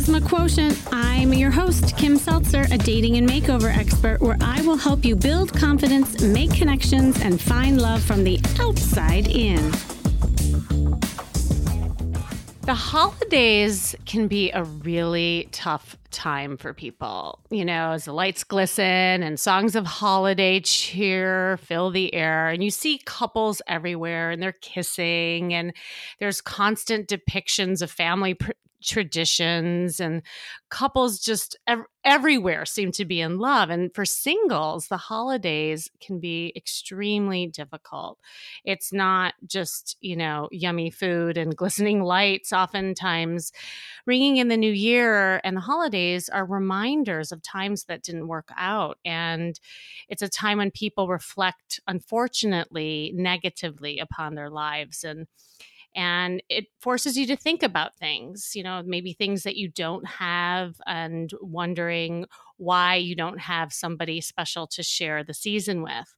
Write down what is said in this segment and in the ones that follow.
Charisma Quotient. I'm your host, Kim Seltzer, a dating and makeover expert, where I will help you build confidence, make connections, and find love from the outside in. The holidays can be a really tough time for people. You know, as the lights glisten and songs of holiday cheer fill the air, and you see couples everywhere and they're kissing, and there's constant depictions of family pr- traditions and couples just ev- everywhere seem to be in love and for singles the holidays can be extremely difficult. It's not just you know yummy food and glistening lights oftentimes ringing in the new year and the holidays are reminders of times that didn't work out and it's a time when people reflect unfortunately negatively upon their lives and and it forces you to think about things you know maybe things that you don't have and wondering why you don't have somebody special to share the season with.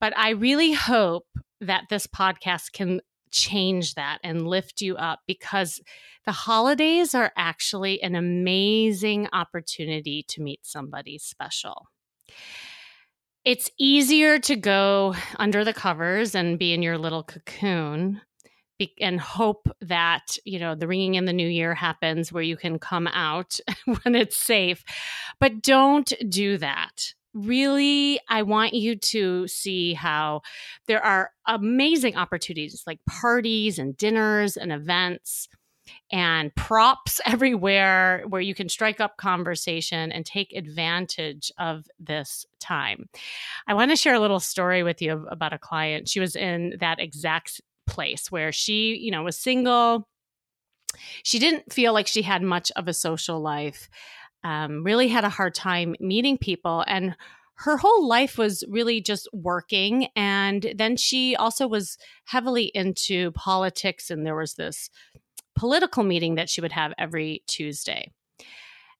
But i really hope that this podcast can change that and lift you up because the holidays are actually an amazing opportunity to meet somebody special. It's easier to go under the covers and be in your little cocoon be- and hope that you know the ringing in the new year happens where you can come out when it's safe but don't do that really i want you to see how there are amazing opportunities like parties and dinners and events and props everywhere where you can strike up conversation and take advantage of this time. I want to share a little story with you about a client. She was in that exact place where she, you know, was single. She didn't feel like she had much of a social life, um, really had a hard time meeting people. And her whole life was really just working. And then she also was heavily into politics, and there was this political meeting that she would have every Tuesday.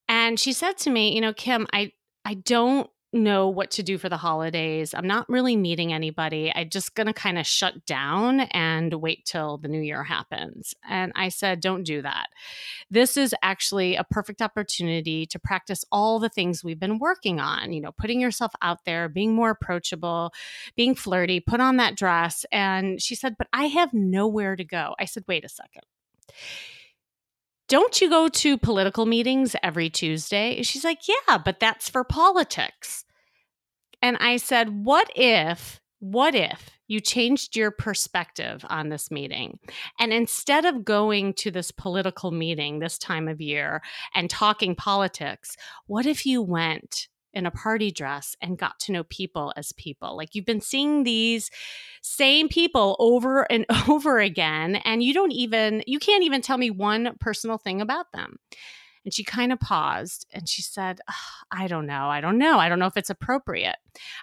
And she said to me, you know, Kim, I I don't know what to do for the holidays. I'm not really meeting anybody. I'm just going to kind of shut down and wait till the new year happens. And I said, don't do that. This is actually a perfect opportunity to practice all the things we've been working on, you know, putting yourself out there, being more approachable, being flirty, put on that dress. And she said, but I have nowhere to go. I said, wait a second don't you go to political meetings every Tuesday? She's like, yeah, but that's for politics. And I said, what if, what if you changed your perspective on this meeting? And instead of going to this political meeting this time of year and talking politics, what if you went in a party dress and got to know people as people. Like you've been seeing these same people over and over again, and you don't even, you can't even tell me one personal thing about them. And she kind of paused and she said, I don't know. I don't know. I don't know if it's appropriate.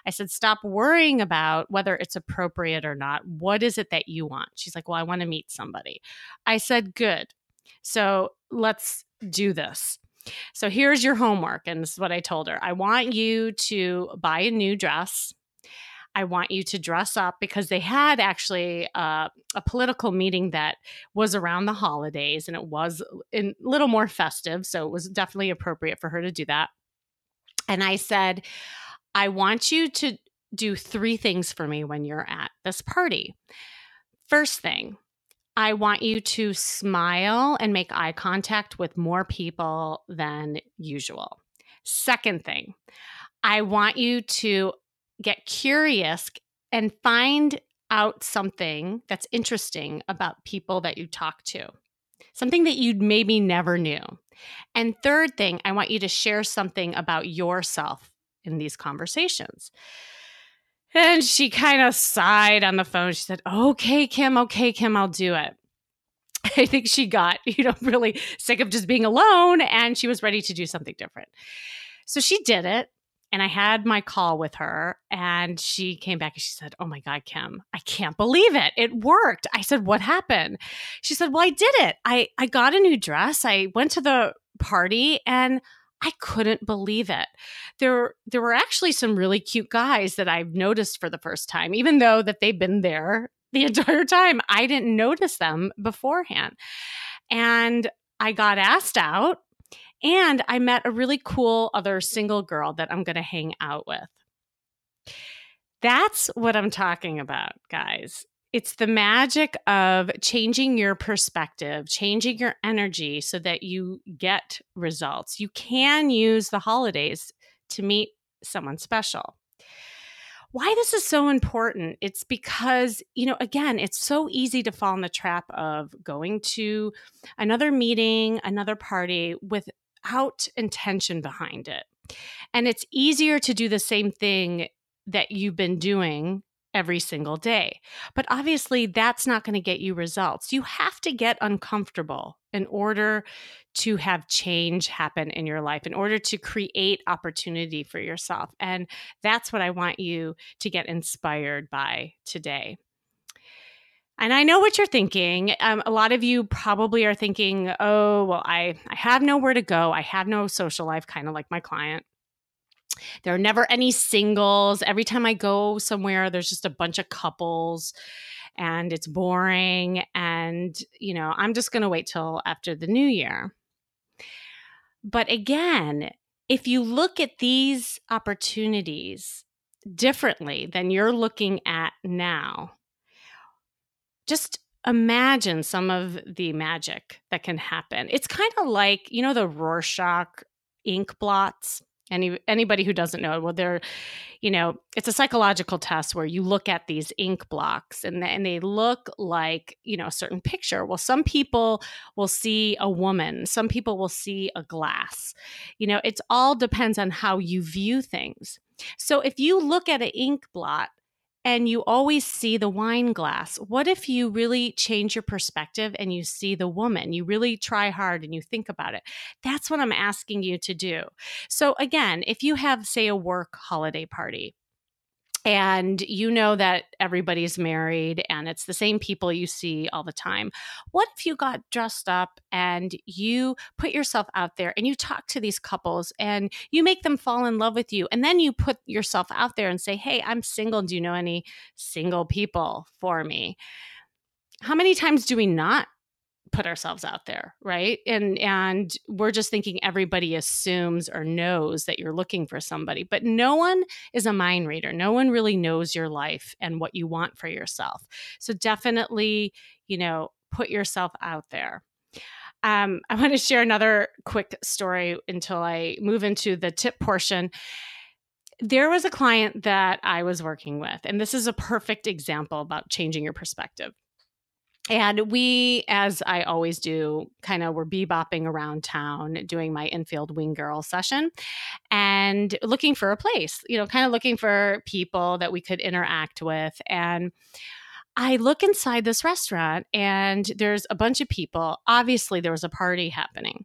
I said, Stop worrying about whether it's appropriate or not. What is it that you want? She's like, Well, I want to meet somebody. I said, Good. So let's do this. So here's your homework. And this is what I told her I want you to buy a new dress. I want you to dress up because they had actually uh, a political meeting that was around the holidays and it was a little more festive. So it was definitely appropriate for her to do that. And I said, I want you to do three things for me when you're at this party. First thing, I want you to smile and make eye contact with more people than usual. Second thing, I want you to get curious and find out something that's interesting about people that you talk to, something that you maybe never knew. And third thing, I want you to share something about yourself in these conversations. And she kind of sighed on the phone. She said, Okay, Kim, okay, Kim, I'll do it. I think she got, you know, really sick of just being alone and she was ready to do something different. So she did it. And I had my call with her and she came back and she said, Oh my God, Kim, I can't believe it. It worked. I said, What happened? She said, Well, I did it. I, I got a new dress. I went to the party and I couldn't believe it. There, there were actually some really cute guys that I've noticed for the first time, even though that they've been there the entire time. I didn't notice them beforehand. And I got asked out And I met a really cool other single girl that I'm going to hang out with. That's what I'm talking about, guys. It's the magic of changing your perspective, changing your energy so that you get results. You can use the holidays to meet someone special. Why this is so important, it's because, you know, again, it's so easy to fall in the trap of going to another meeting, another party without intention behind it. And it's easier to do the same thing that you've been doing every single day. But obviously, that's not going to get you results. You have to get uncomfortable in order to have change happen in your life, in order to create opportunity for yourself. And that's what I want you to get inspired by today. And I know what you're thinking. Um, a lot of you probably are thinking, oh, well, I, I have nowhere to go. I have no social life, kind of like my client. There are never any singles. Every time I go somewhere, there's just a bunch of couples and it's boring. And, you know, I'm just going to wait till after the new year. But again, if you look at these opportunities differently than you're looking at now, just imagine some of the magic that can happen. It's kind of like, you know, the Rorschach ink blots any anybody who doesn't know well they're you know it's a psychological test where you look at these ink blots and, and they look like you know a certain picture. Well some people will see a woman some people will see a glass. You know it all depends on how you view things. So if you look at an ink blot and you always see the wine glass. What if you really change your perspective and you see the woman? You really try hard and you think about it. That's what I'm asking you to do. So, again, if you have, say, a work holiday party, and you know that everybody's married and it's the same people you see all the time. What if you got dressed up and you put yourself out there and you talk to these couples and you make them fall in love with you? And then you put yourself out there and say, Hey, I'm single. Do you know any single people for me? How many times do we not put ourselves out there right? And and we're just thinking everybody assumes or knows that you're looking for somebody but no one is a mind reader. No one really knows your life and what you want for yourself. So definitely you know put yourself out there. Um, i want to share another quick story until i move into the tip portion. There was a client that I was working with, and this is a perfect example about changing your perspective. And we, as I always do, kind of were bebopping around town doing my infield wing girl session and looking for a place, you know, kind of looking for people that we could interact with. And I look inside this restaurant and there's a bunch of people. Obviously, there was a party happening.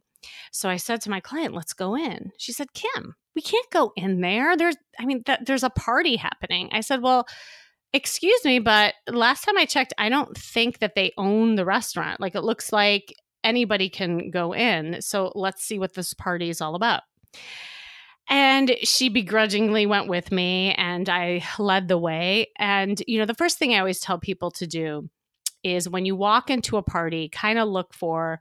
So I said to my client, let's go in. She said, Kim, we can't go in there. There's, I mean, th- there's a party happening. I said, well, excuse me, but last time I checked, I don't think that they own the restaurant. Like it looks like anybody can go in. So let's see what this party is all about. And she begrudgingly went with me and I led the way. And, you know, the first thing I always tell people to do is when you walk into a party, kind of look for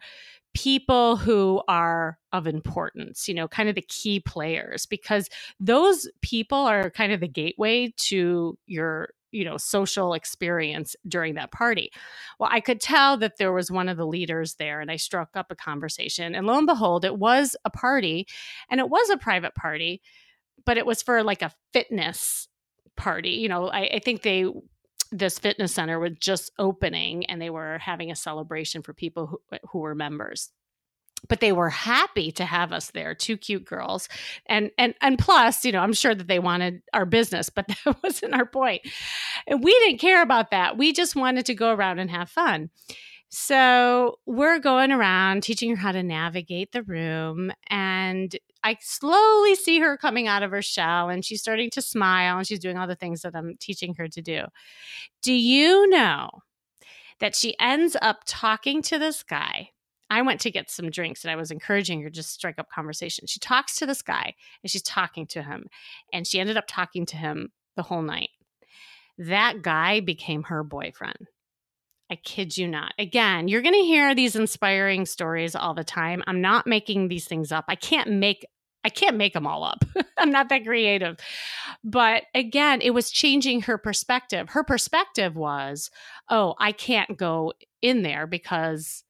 people who are of importance, you know, kind of the key players, because those people are kind of the gateway to your you know social experience during that party. Well i could tell that there was one of the leaders there and i struck up a conversation and lo and behold it was a party and it was a private party but it was for like a fitness party you know i, I think they this fitness center was just opening and they were having a celebration for people who, who were members but they were happy to have us there two cute girls. And and and plus you know i'm sure that they wanted our business but that wasn't our point. and we didn't care about that. We just wanted to go around and have fun. So we're going around teaching her how to navigate the room and i slowly see her coming out of her shell and she's starting to smile and she's doing all the things that i'm teaching her to do. Do you know that she ends up talking to this guy I went to get some drinks and I was encouraging her to just strike up conversation. She talks to this guy and she's talking to him, and she ended up talking to him the whole night. That guy became her boyfriend. I kid you not. Again, you're going to hear these inspiring stories all the time. I'm not making these things up. I can't make I can't make them all up. I'm not that creative. But again, it was changing her perspective. Her perspective was, "Oh, I can't go in there because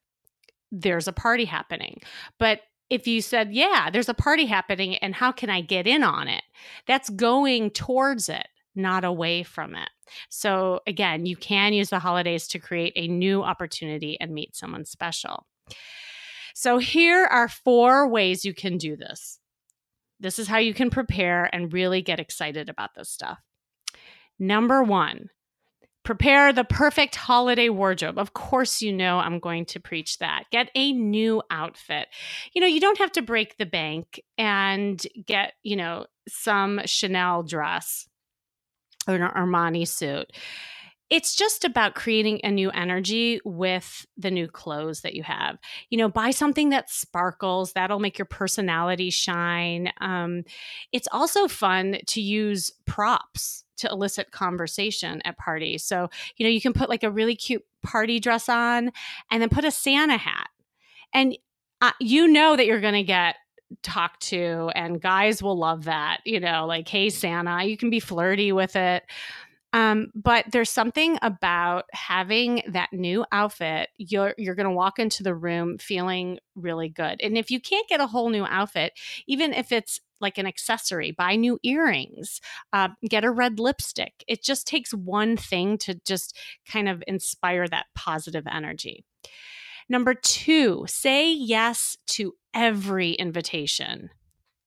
there's a party happening." But if you said, "Yeah, there's a party happening and how can I get in on it?" That's going towards it, not away from it. So, again, you can use the holidays to create a new opportunity and meet someone special. So, here are four ways you can do this. This is how you can prepare and really get excited about this stuff. Number one, prepare the perfect holiday wardrobe. Of course, you know I'm going to preach that. Get a new outfit. You know, you don't have to break the bank and get, you know, some Chanel dress or an Armani suit. It's just about creating a new energy with the new clothes that you have. You know, buy something that sparkles, that'll make your personality shine. Um, it's also fun to use props to elicit conversation at parties. So, you know, you can put like a really cute party dress on and then put a Santa hat. And uh, you know that you're going to get talked to and guys will love that you know like hey santa you can be flirty with it um, but there's something about having that new outfit. You're you're going to walk into the room feeling really good. And if you can't get a whole new outfit, even if it's like an accessory, buy new earrings, uh, get a red lipstick. It just takes one thing to just kind of inspire that positive energy. Number two, say yes to every invitation.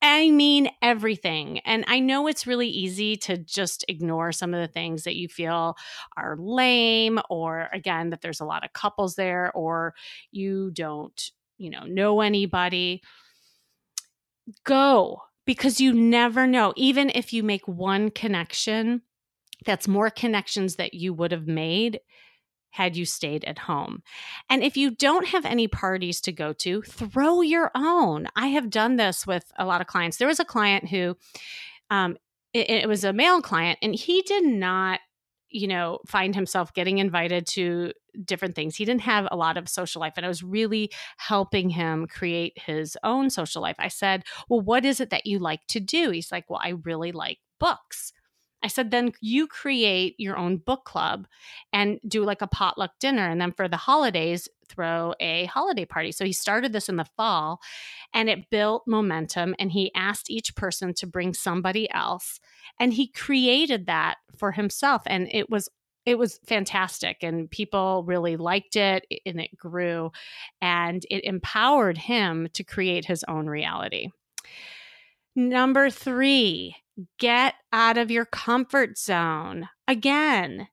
I mean everything. And I know it's really easy to just ignore some of the things that you feel are lame, or again, that there's a lot of couples there, or you don't, you know, know anybody. Go because you never know. Even if you make one connection, that's more connections that you would have made had you stayed at home. And if you don't have any parties to go to, throw your own. I have done this with a lot of clients. There was a client who, um, it, it was a male client, and he did not you know, find himself getting invited to different things. He didn't have a lot of social life, and I was really helping him create his own social life. I said, Well, what is it that you like to do? He's like, Well, I really like books. I said, then you create your own book club and do like a potluck dinner. And then for the holidays, throw a holiday party. So he started this in the fall and it built momentum. And he asked each person to bring somebody else. And he created that for himself. And it was it was fantastic and people really liked it and it grew and it empowered him to create his own reality. Number three, get out of your comfort zone. Again,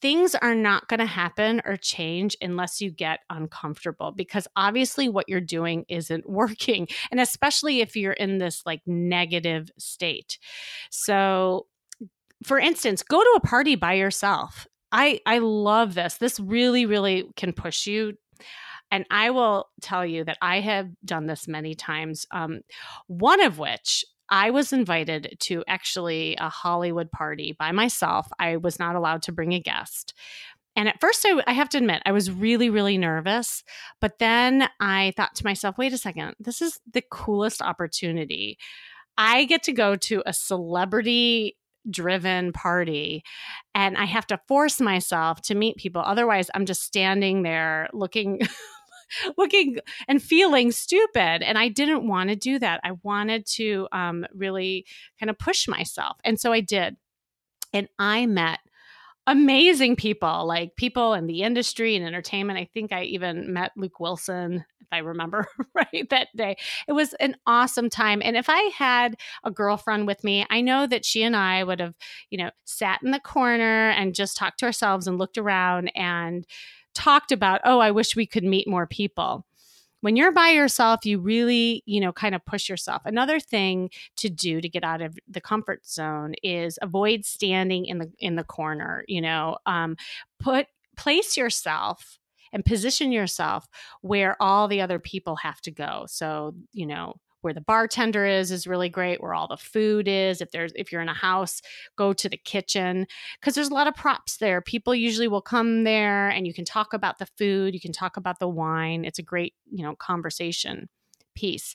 things are not going to happen or change unless you get uncomfortable because obviously what you're doing isn't working. And especially if you're in this like negative state. So, for instance, go to a party by yourself. I I love this. This really really can push you and I will tell you that I have done this many times. Um, one of which I was invited to actually a Hollywood party by myself. I was not allowed to bring a guest. And at first, I, I, have to admit, I was really, really nervous. But then I thought to myself, wait a second, this is the coolest opportunity. I get to go to a celebrity driven party and I have to force myself to meet people. Otherwise, I'm just standing there looking looking and feeling stupid. And I didn't want to do that. I wanted to um, really kind of push myself. And so I did. And I met amazing people, like people in the industry and entertainment. I think I even met Luke Wilson, if I remember right, that day. It was an awesome time. And if I had a girlfriend with me, I know that she and I would have, you know, sat in the corner and just talked to ourselves and looked around and talked about, oh, I wish we could meet more people. When you're by yourself, you really, you know, kind of push yourself. Another thing to do to get out of the comfort zone is avoid standing in the in the corner. You know, um, put place yourself and position yourself where all the other people have to go. So, you know, where the bartender is is really great where all the food is if there's if you're in a house go to the kitchen because there's a lot of props there. People usually will come there and you can talk about the food you can talk about the wine it's a great you know conversation piece.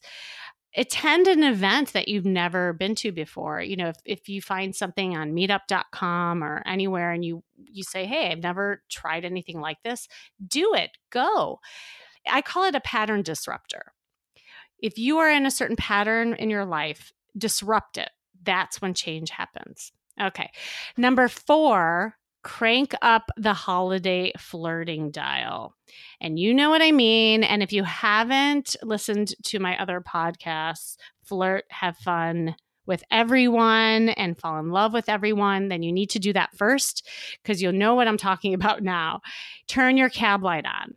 Attend an event that you've never been to before you know if, if you find something on meetup.com or anywhere and you you say hey i've never tried anything like this do it go. I call it a pattern disruptor if you are in a certain pattern in your life disrupt it that's when change happens okay number four crank up the holiday flirting dial. And you know what I mean. And if you haven't listened to my other podcasts, Flirt, Have Fun with Everyone, and Fall in Love with Everyone, then you need to do that first because you'll know what I'm talking about now. Turn your cab light on.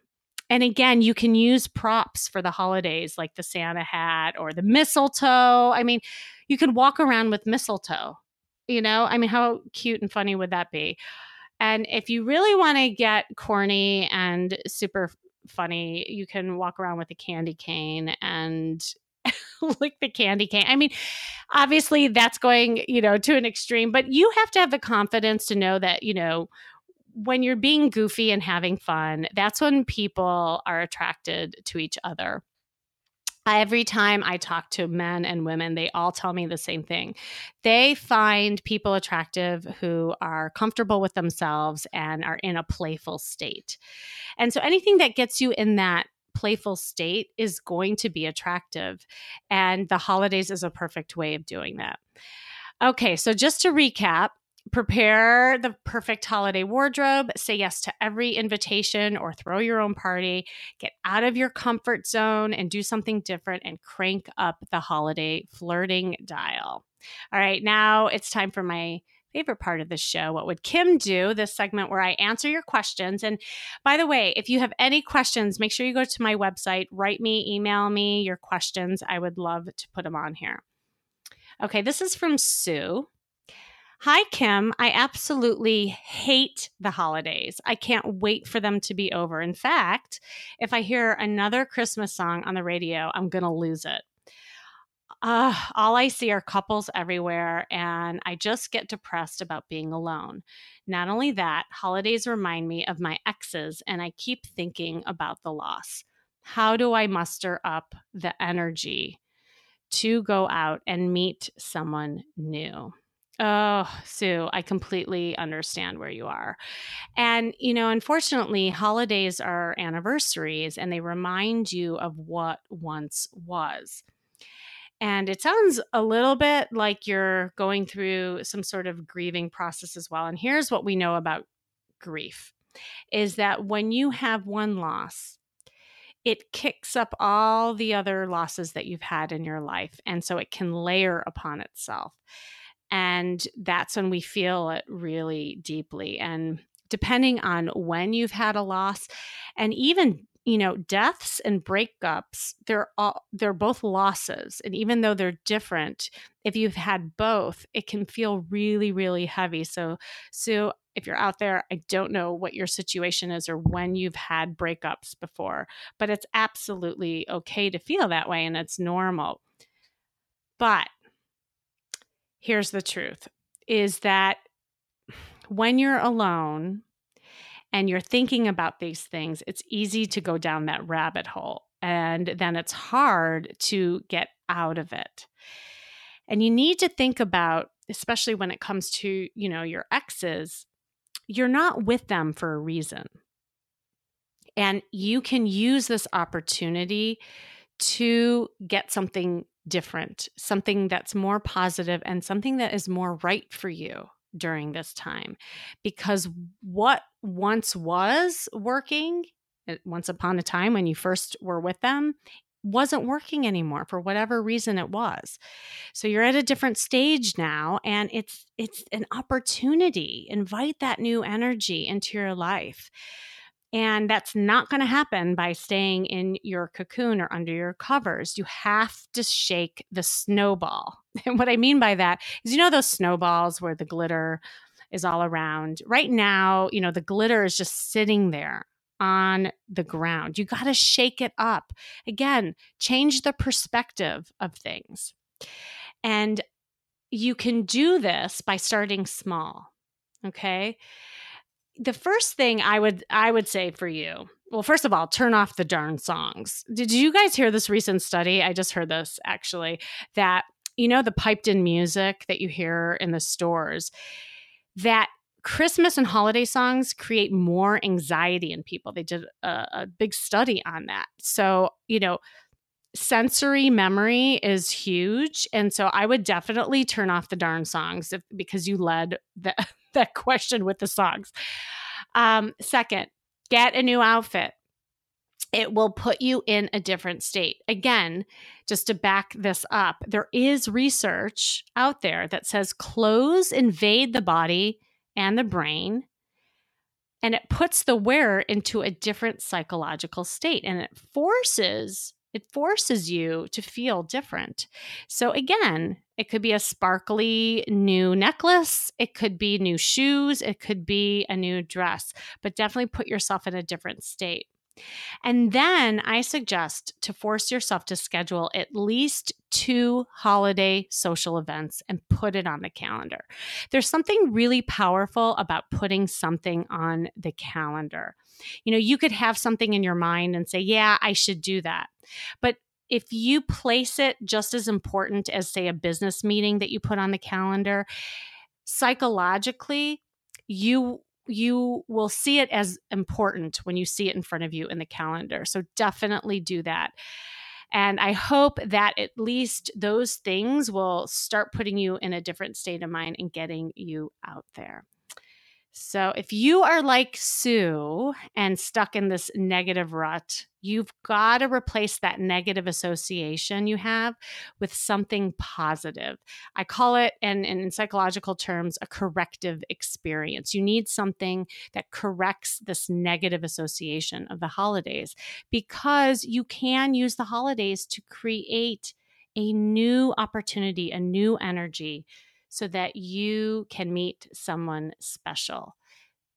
And again, you can use props for the holidays like the Santa hat or the mistletoe. I mean, you could walk around with mistletoe. You know, I mean, how cute and funny would that be? And if you really want to get corny and super funny, you can walk around with a candy cane and lick the candy cane. I mean, obviously that's going, you know, to an extreme, but you have to have the confidence to know that, you know, when you're being goofy and having fun, that's when people are attracted to each other every time I talk to men and women, they all tell me the same thing. They find people attractive who are comfortable with themselves and are in a playful state. And so anything that gets you in that playful state is going to be attractive. And the holidays is a perfect way of doing that. Okay, so just to recap, prepare the perfect holiday wardrobe, say yes to every invitation or throw your own party, get out of your comfort zone and do something different and crank up the holiday flirting dial. All right, now it's time for my favorite part of the show. What would Kim do? This segment where I answer your questions. And by the way, if you have any questions, make sure you go to my website, write me, email me your questions. I would love to put them on here. Okay, this is from Sue. Hi, Kim. I absolutely hate the holidays. I can't wait for them to be over. In fact, if I hear another Christmas song on the radio, I'm going to lose it. Uh, all I see are couples everywhere, and I just get depressed about being alone. Not only that, holidays remind me of my exes, and I keep thinking about the loss. How do I muster up the energy to go out and meet someone new? Oh, Sue, I completely understand where you are. And, you know, unfortunately, holidays are anniversaries and they remind you of what once was. And it sounds a little bit like you're going through some sort of grieving process as well. And here's what we know about grief is that when you have one loss, it kicks up all the other losses that you've had in your life. And so it can layer upon itself. And that's when we feel it really deeply. And depending on when you've had a loss, and even you know deaths and breakups they're all they're both losses. And even though they're different if you've had both it can feel really really heavy. So so if you're out there i don't know what your situation is or when you've had breakups before but it's absolutely okay to feel that way and it's normal. But here's the truth is that when you're alone and you're thinking about these things, it's easy to go down that rabbit hole. And then it's hard to get out of it. And you need to think about, especially when it comes to, you know, your exes, you're not with them for a reason. And you can use this opportunity to get something different, something that's more positive and something that is more right for you during this time. Because what once was working, eh, once upon a time when you first were with them, wasn't working anymore for whatever reason it was. So you're at a different stage now and it's it's an opportunity. Invite that new energy into your life. And that's not going to happen by staying in your cocoon or under your covers. You have to shake the snowball. And what I mean by that is, you know, those snowballs where the glitter is all around. Right now, you know, the glitter is just sitting there on the ground. You got to shake it up. Again, change the perspective of things. And you can do this by starting small. Okay? The first thing I would I would say for you well, first of all, turn off the darn songs. Did you guys hear this recent study? I just heard this actually that you know the piped in music that you hear in the stores that Christmas and holiday songs create more anxiety in people. They did a, a big study on that. So, you know, sensory memory is huge and so i would definitely turn off the darn songs if, because you led the, that question with the songs um, second get a new outfit it will put you in a different state. Again, just to back this up, there is research out there that says clothes invade the body and the brain, and it puts the wearer into a different psychological state and it forces it forces you to feel different. So again, it could be a sparkly new necklace, it could be new shoes, it could be a new dress, but definitely put yourself in a different state. And then I suggest to force yourself to schedule at least two holiday social events and put it on the calendar. There's something really powerful about putting something on the calendar. You know, you could have something in your mind and say, yeah, I should do that. But if you place it just as important as, say, a business meeting that you put on the calendar, psychologically, you you will see it as important when you see it in front of you in the calendar. So definitely do that. And I hope that at least those things will start putting you in a different state of mind and getting you out there. So, if you are like Sue and stuck in this negative rut, you've got to replace that negative association you have with something positive. I call it, and, in psychological terms, a corrective experience. You need something that corrects this negative association of the holidays because you can use the holidays to create a new opportunity, a new energy so that you can meet someone special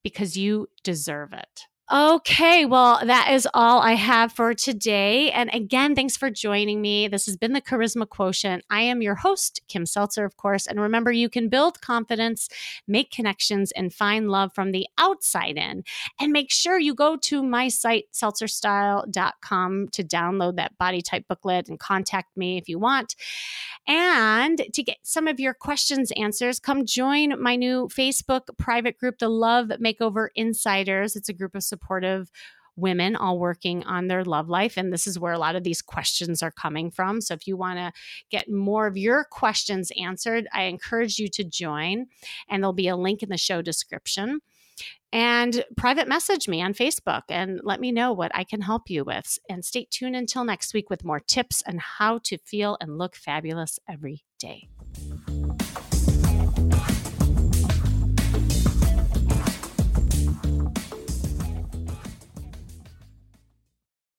because you deserve it. Okay, well, that is all I have for today. And again, thanks for joining me. This has been the Charisma Quotient. I am your host, Kim Seltzer, of course. And remember, you can build confidence, make connections, and find love from the outside in. And make sure you go to my site, seltzerstyle.com, to download that body type booklet and contact me if you want. And to get some of your questions answers, come join my new Facebook private group, the Love Makeover Insiders. It's a group of supportive women all working on their love life. And this is where a lot of these questions are coming from. So if you want to get more of your questions answered, I encourage you to join. And there'll be a link in the show description. And private message me on Facebook and let me know what I can help you with. And stay tuned until next week with more tips on how to feel and look fabulous every day.